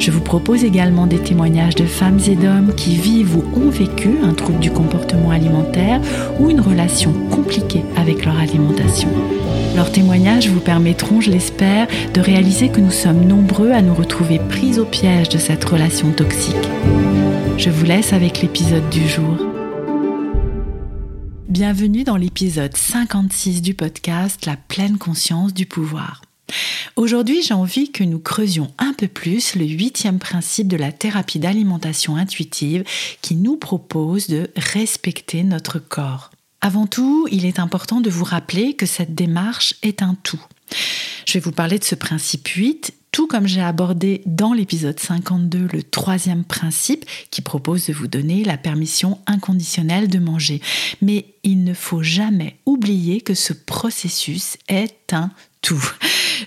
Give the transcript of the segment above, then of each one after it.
Je vous propose également des témoignages de femmes et d'hommes qui vivent ou ont vécu un trouble du comportement alimentaire ou une relation compliquée avec leur alimentation. Leurs témoignages vous permettront, je l'espère, de réaliser que nous sommes nombreux à nous retrouver pris au piège de cette relation toxique. Je vous laisse avec l'épisode du jour. Bienvenue dans l'épisode 56 du podcast La pleine conscience du pouvoir. Aujourd'hui, j'ai envie que nous creusions un peu plus le huitième principe de la thérapie d'alimentation intuitive qui nous propose de respecter notre corps. Avant tout, il est important de vous rappeler que cette démarche est un tout. Je vais vous parler de ce principe 8 tout comme j'ai abordé dans l'épisode 52 le troisième principe qui propose de vous donner la permission inconditionnelle de manger. Mais il ne faut jamais oublier que ce processus est un tout.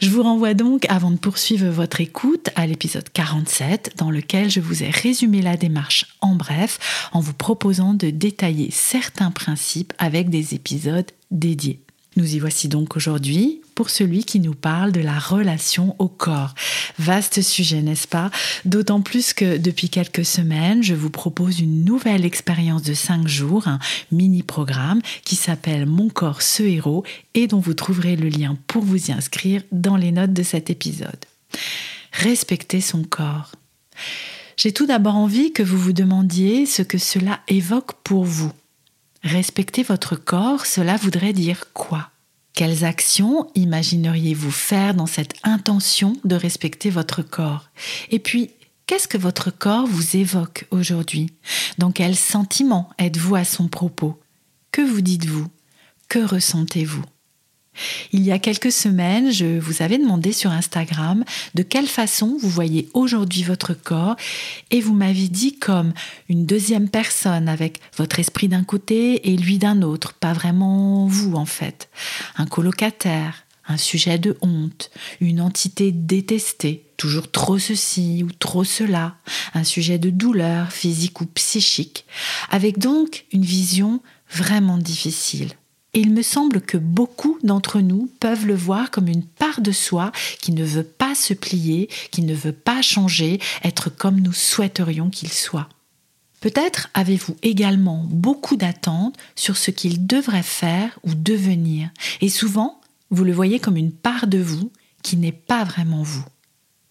Je vous renvoie donc, avant de poursuivre votre écoute, à l'épisode 47, dans lequel je vous ai résumé la démarche en bref, en vous proposant de détailler certains principes avec des épisodes dédiés. Nous y voici donc aujourd'hui celui qui nous parle de la relation au corps. Vaste sujet, n'est-ce pas? D'autant plus que depuis quelques semaines, je vous propose une nouvelle expérience de 5 jours, un mini-programme qui s'appelle Mon corps ce héros et dont vous trouverez le lien pour vous y inscrire dans les notes de cet épisode. Respecter son corps. J'ai tout d'abord envie que vous vous demandiez ce que cela évoque pour vous. Respecter votre corps, cela voudrait dire quoi? Quelles actions imagineriez-vous faire dans cette intention de respecter votre corps? Et puis, qu'est-ce que votre corps vous évoque aujourd'hui? Dans quel sentiment êtes-vous à son propos? Que vous dites-vous? Que ressentez-vous? Il y a quelques semaines, je vous avais demandé sur Instagram de quelle façon vous voyez aujourd'hui votre corps et vous m'avez dit comme une deuxième personne avec votre esprit d'un côté et lui d'un autre, pas vraiment vous en fait. Un colocataire, un sujet de honte, une entité détestée, toujours trop ceci ou trop cela, un sujet de douleur physique ou psychique, avec donc une vision vraiment difficile. Et il me semble que beaucoup d'entre nous peuvent le voir comme une part de soi qui ne veut pas se plier, qui ne veut pas changer, être comme nous souhaiterions qu'il soit. Peut-être avez-vous également beaucoup d'attentes sur ce qu'il devrait faire ou devenir, et souvent, vous le voyez comme une part de vous qui n'est pas vraiment vous.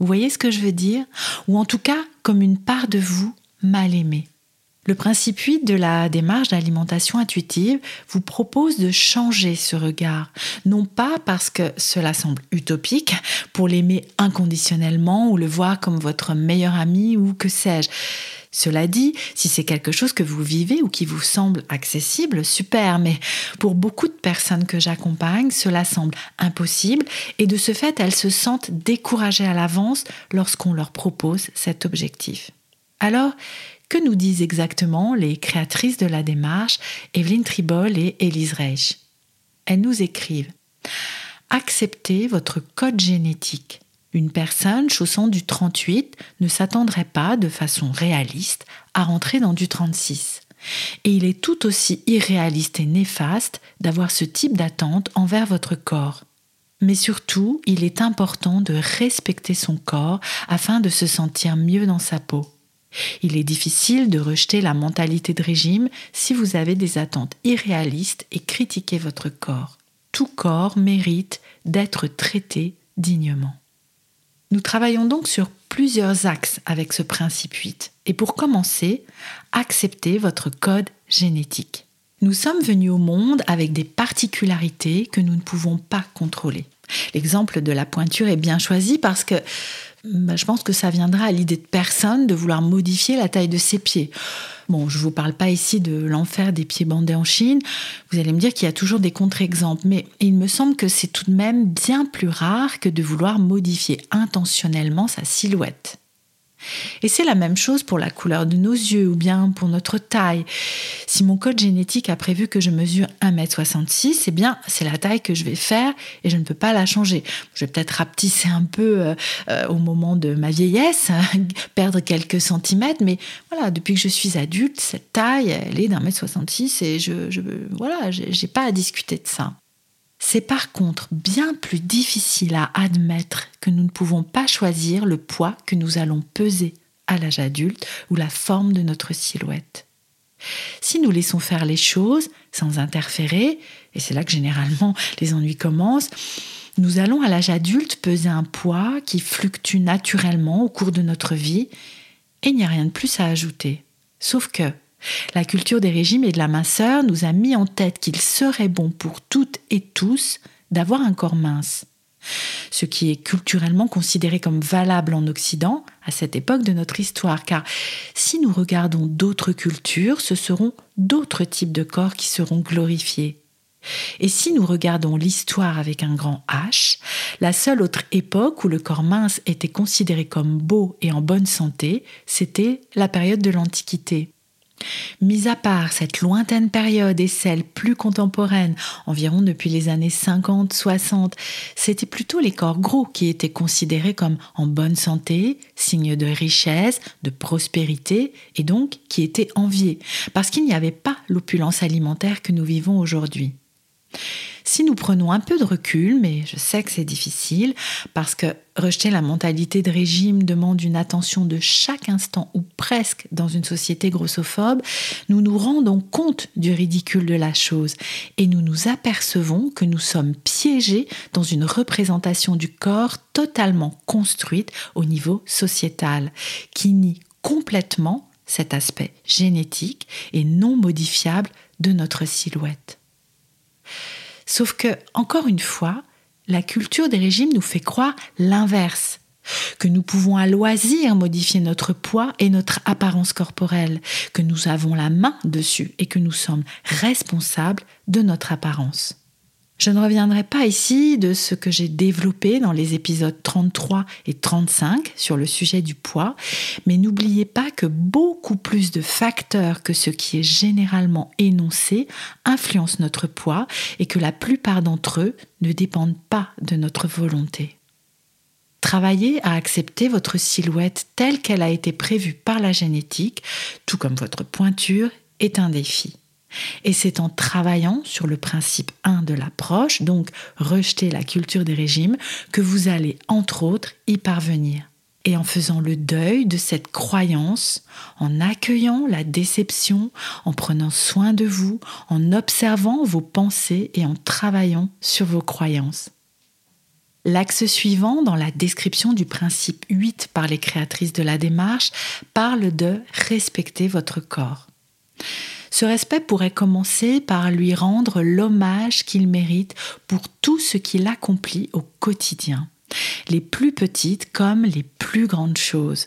Vous voyez ce que je veux dire? Ou en tout cas comme une part de vous mal aimée. Le principe 8 de la démarche d'alimentation intuitive vous propose de changer ce regard, non pas parce que cela semble utopique, pour l'aimer inconditionnellement ou le voir comme votre meilleur ami ou que sais-je. Cela dit, si c'est quelque chose que vous vivez ou qui vous semble accessible, super, mais pour beaucoup de personnes que j'accompagne, cela semble impossible et de ce fait, elles se sentent découragées à l'avance lorsqu'on leur propose cet objectif. Alors, que nous disent exactement les créatrices de la démarche, Evelyne Tribol et Elise Reich? Elles nous écrivent Acceptez votre code génétique. Une personne chaussant du 38 ne s'attendrait pas de façon réaliste à rentrer dans du 36. Et il est tout aussi irréaliste et néfaste d'avoir ce type d'attente envers votre corps. Mais surtout, il est important de respecter son corps afin de se sentir mieux dans sa peau. Il est difficile de rejeter la mentalité de régime si vous avez des attentes irréalistes et critiquez votre corps. Tout corps mérite d'être traité dignement. Nous travaillons donc sur plusieurs axes avec ce principe 8. Et pour commencer, acceptez votre code génétique. Nous sommes venus au monde avec des particularités que nous ne pouvons pas contrôler. L'exemple de la pointure est bien choisi parce que bah, je pense que ça viendra à l'idée de personne de vouloir modifier la taille de ses pieds. Bon, je ne vous parle pas ici de l'enfer des pieds bandés en Chine. Vous allez me dire qu'il y a toujours des contre-exemples, mais il me semble que c'est tout de même bien plus rare que de vouloir modifier intentionnellement sa silhouette. Et c'est la même chose pour la couleur de nos yeux ou bien pour notre taille. Si mon code génétique a prévu que je mesure 1m66, eh bien c'est la taille que je vais faire et je ne peux pas la changer. Je vais peut-être rapetisser un peu euh, euh, au moment de ma vieillesse, perdre quelques centimètres, mais voilà, depuis que je suis adulte, cette taille, elle est d'un mètre 66 et je, je voilà, j'ai pas à discuter de ça. C'est par contre bien plus difficile à admettre que nous ne pouvons pas choisir le poids que nous allons peser à l'âge adulte ou la forme de notre silhouette. Si nous laissons faire les choses sans interférer, et c'est là que généralement les ennuis commencent, nous allons à l'âge adulte peser un poids qui fluctue naturellement au cours de notre vie et il n'y a rien de plus à ajouter. Sauf que la culture des régimes et de la minceur nous a mis en tête qu'il serait bon pour toutes et tous d'avoir un corps mince. Ce qui est culturellement considéré comme valable en Occident à cette époque de notre histoire, car si nous regardons d'autres cultures, ce seront d'autres types de corps qui seront glorifiés. Et si nous regardons l'histoire avec un grand H, la seule autre époque où le corps mince était considéré comme beau et en bonne santé, c'était la période de l'Antiquité. Mis à part cette lointaine période et celle plus contemporaine, environ depuis les années 50-60, c'était plutôt les corps gros qui étaient considérés comme en bonne santé, signe de richesse, de prospérité, et donc qui étaient enviés, parce qu'il n'y avait pas l'opulence alimentaire que nous vivons aujourd'hui. Si nous prenons un peu de recul, mais je sais que c'est difficile, parce que rejeter la mentalité de régime demande une attention de chaque instant ou presque dans une société grossophobe, nous nous rendons compte du ridicule de la chose et nous nous apercevons que nous sommes piégés dans une représentation du corps totalement construite au niveau sociétal, qui nie complètement cet aspect génétique et non modifiable de notre silhouette. Sauf que, encore une fois, la culture des régimes nous fait croire l'inverse, que nous pouvons à loisir modifier notre poids et notre apparence corporelle, que nous avons la main dessus et que nous sommes responsables de notre apparence. Je ne reviendrai pas ici de ce que j'ai développé dans les épisodes 33 et 35 sur le sujet du poids, mais n'oubliez pas que beaucoup plus de facteurs que ce qui est généralement énoncé influencent notre poids et que la plupart d'entre eux ne dépendent pas de notre volonté. Travaillez à accepter votre silhouette telle qu'elle a été prévue par la génétique, tout comme votre pointure, est un défi. Et c'est en travaillant sur le principe 1 de l'approche, donc rejeter la culture des régimes, que vous allez, entre autres, y parvenir. Et en faisant le deuil de cette croyance, en accueillant la déception, en prenant soin de vous, en observant vos pensées et en travaillant sur vos croyances. L'axe suivant dans la description du principe 8 par les créatrices de la démarche parle de respecter votre corps. Ce respect pourrait commencer par lui rendre l'hommage qu'il mérite pour tout ce qu'il accomplit au quotidien, les plus petites comme les plus grandes choses.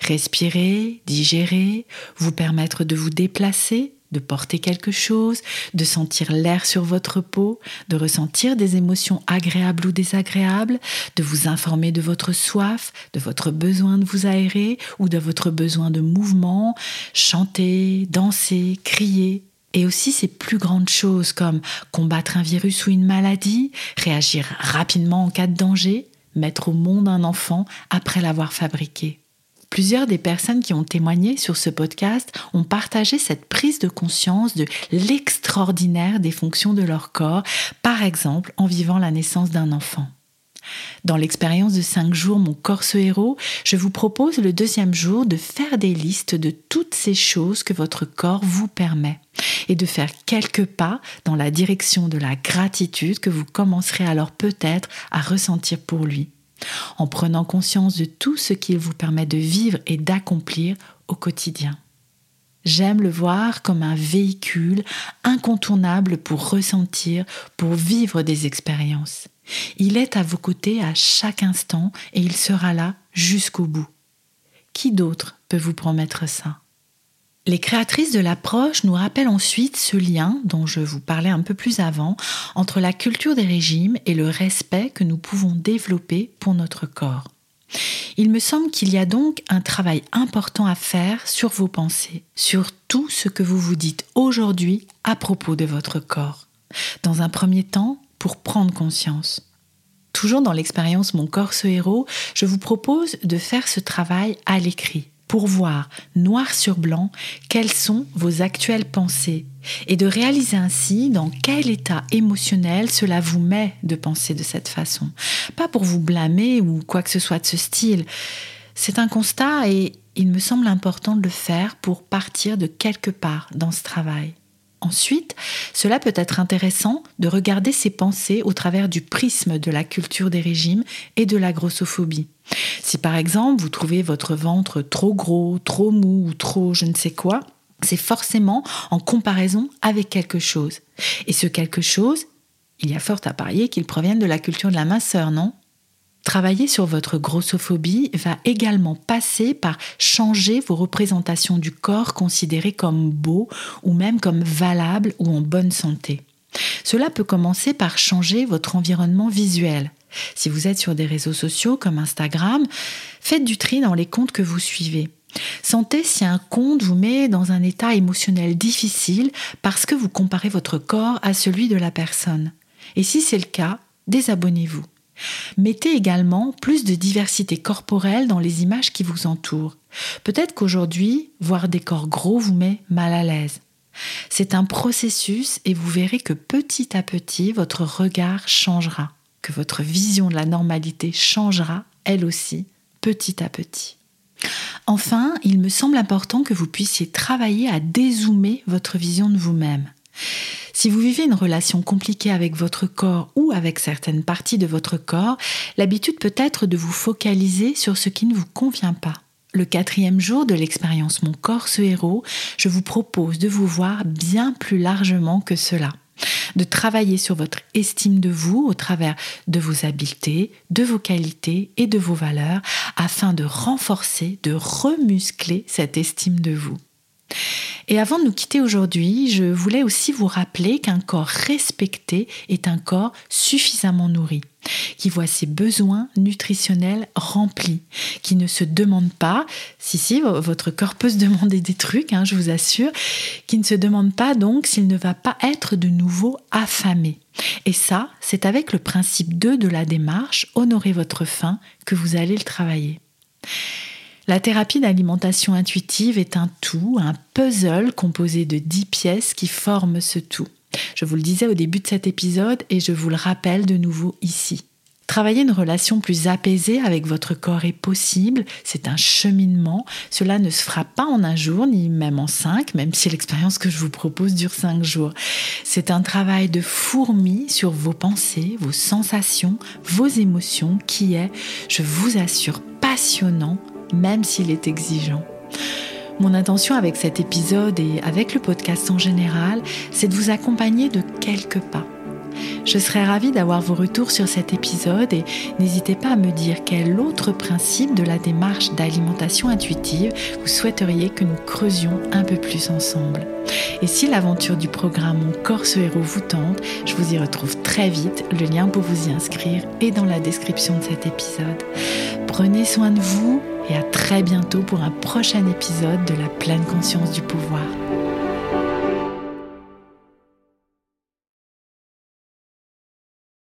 Respirer, digérer, vous permettre de vous déplacer, de porter quelque chose, de sentir l'air sur votre peau, de ressentir des émotions agréables ou désagréables, de vous informer de votre soif, de votre besoin de vous aérer ou de votre besoin de mouvement, chanter, danser, crier, et aussi ces plus grandes choses comme combattre un virus ou une maladie, réagir rapidement en cas de danger, mettre au monde un enfant après l'avoir fabriqué. Plusieurs des personnes qui ont témoigné sur ce podcast ont partagé cette prise de conscience de l'extraordinaire des fonctions de leur corps, par exemple en vivant la naissance d'un enfant. Dans l'expérience de 5 jours Mon corps ce héros, je vous propose le deuxième jour de faire des listes de toutes ces choses que votre corps vous permet et de faire quelques pas dans la direction de la gratitude que vous commencerez alors peut-être à ressentir pour lui en prenant conscience de tout ce qu'il vous permet de vivre et d'accomplir au quotidien. J'aime le voir comme un véhicule incontournable pour ressentir, pour vivre des expériences. Il est à vos côtés à chaque instant et il sera là jusqu'au bout. Qui d'autre peut vous promettre ça? Les créatrices de l'approche nous rappellent ensuite ce lien dont je vous parlais un peu plus avant entre la culture des régimes et le respect que nous pouvons développer pour notre corps. Il me semble qu'il y a donc un travail important à faire sur vos pensées, sur tout ce que vous vous dites aujourd'hui à propos de votre corps. Dans un premier temps, pour prendre conscience. Toujours dans l'expérience Mon corps ce héros, je vous propose de faire ce travail à l'écrit pour voir noir sur blanc quelles sont vos actuelles pensées et de réaliser ainsi dans quel état émotionnel cela vous met de penser de cette façon. Pas pour vous blâmer ou quoi que ce soit de ce style. C'est un constat et il me semble important de le faire pour partir de quelque part dans ce travail. Ensuite, cela peut être intéressant de regarder ses pensées au travers du prisme de la culture des régimes et de la grossophobie. Si par exemple vous trouvez votre ventre trop gros, trop mou ou trop je ne sais quoi, c'est forcément en comparaison avec quelque chose. Et ce quelque chose, il y a fort à parier qu'il provienne de la culture de la minceur, non? Travailler sur votre grossophobie va également passer par changer vos représentations du corps considérées comme beau ou même comme valable ou en bonne santé. Cela peut commencer par changer votre environnement visuel. Si vous êtes sur des réseaux sociaux comme Instagram, faites du tri dans les comptes que vous suivez. Sentez si un compte vous met dans un état émotionnel difficile parce que vous comparez votre corps à celui de la personne. Et si c'est le cas, désabonnez-vous. Mettez également plus de diversité corporelle dans les images qui vous entourent. Peut-être qu'aujourd'hui, voir des corps gros vous met mal à l'aise. C'est un processus et vous verrez que petit à petit, votre regard changera, que votre vision de la normalité changera, elle aussi, petit à petit. Enfin, il me semble important que vous puissiez travailler à dézoomer votre vision de vous-même. Si vous vivez une relation compliquée avec votre corps ou avec certaines parties de votre corps, l'habitude peut être de vous focaliser sur ce qui ne vous convient pas. Le quatrième jour de l'expérience Mon corps ce héros, je vous propose de vous voir bien plus largement que cela de travailler sur votre estime de vous au travers de vos habiletés, de vos qualités et de vos valeurs afin de renforcer, de remuscler cette estime de vous. Et avant de nous quitter aujourd'hui, je voulais aussi vous rappeler qu'un corps respecté est un corps suffisamment nourri, qui voit ses besoins nutritionnels remplis, qui ne se demande pas, si si, votre corps peut se demander des trucs, hein, je vous assure, qui ne se demande pas donc s'il ne va pas être de nouveau affamé. Et ça, c'est avec le principe 2 de la démarche, honorer votre faim, que vous allez le travailler. La thérapie d'alimentation intuitive est un tout, un puzzle composé de 10 pièces qui forment ce tout. Je vous le disais au début de cet épisode et je vous le rappelle de nouveau ici. Travailler une relation plus apaisée avec votre corps est possible, c'est un cheminement, cela ne se fera pas en un jour ni même en cinq, même si l'expérience que je vous propose dure cinq jours. C'est un travail de fourmi sur vos pensées, vos sensations, vos émotions qui est, je vous assure, passionnant même s'il est exigeant. Mon intention avec cet épisode et avec le podcast en général, c'est de vous accompagner de quelques pas. Je serais ravie d'avoir vos retours sur cet épisode et n'hésitez pas à me dire quel autre principe de la démarche d'alimentation intuitive vous souhaiteriez que nous creusions un peu plus ensemble. Et si l'aventure du programme Mon corps ce héros vous tente, je vous y retrouve très vite. Le lien pour vous y inscrire est dans la description de cet épisode. Prenez soin de vous et à très bientôt pour un prochain épisode de la pleine conscience du pouvoir.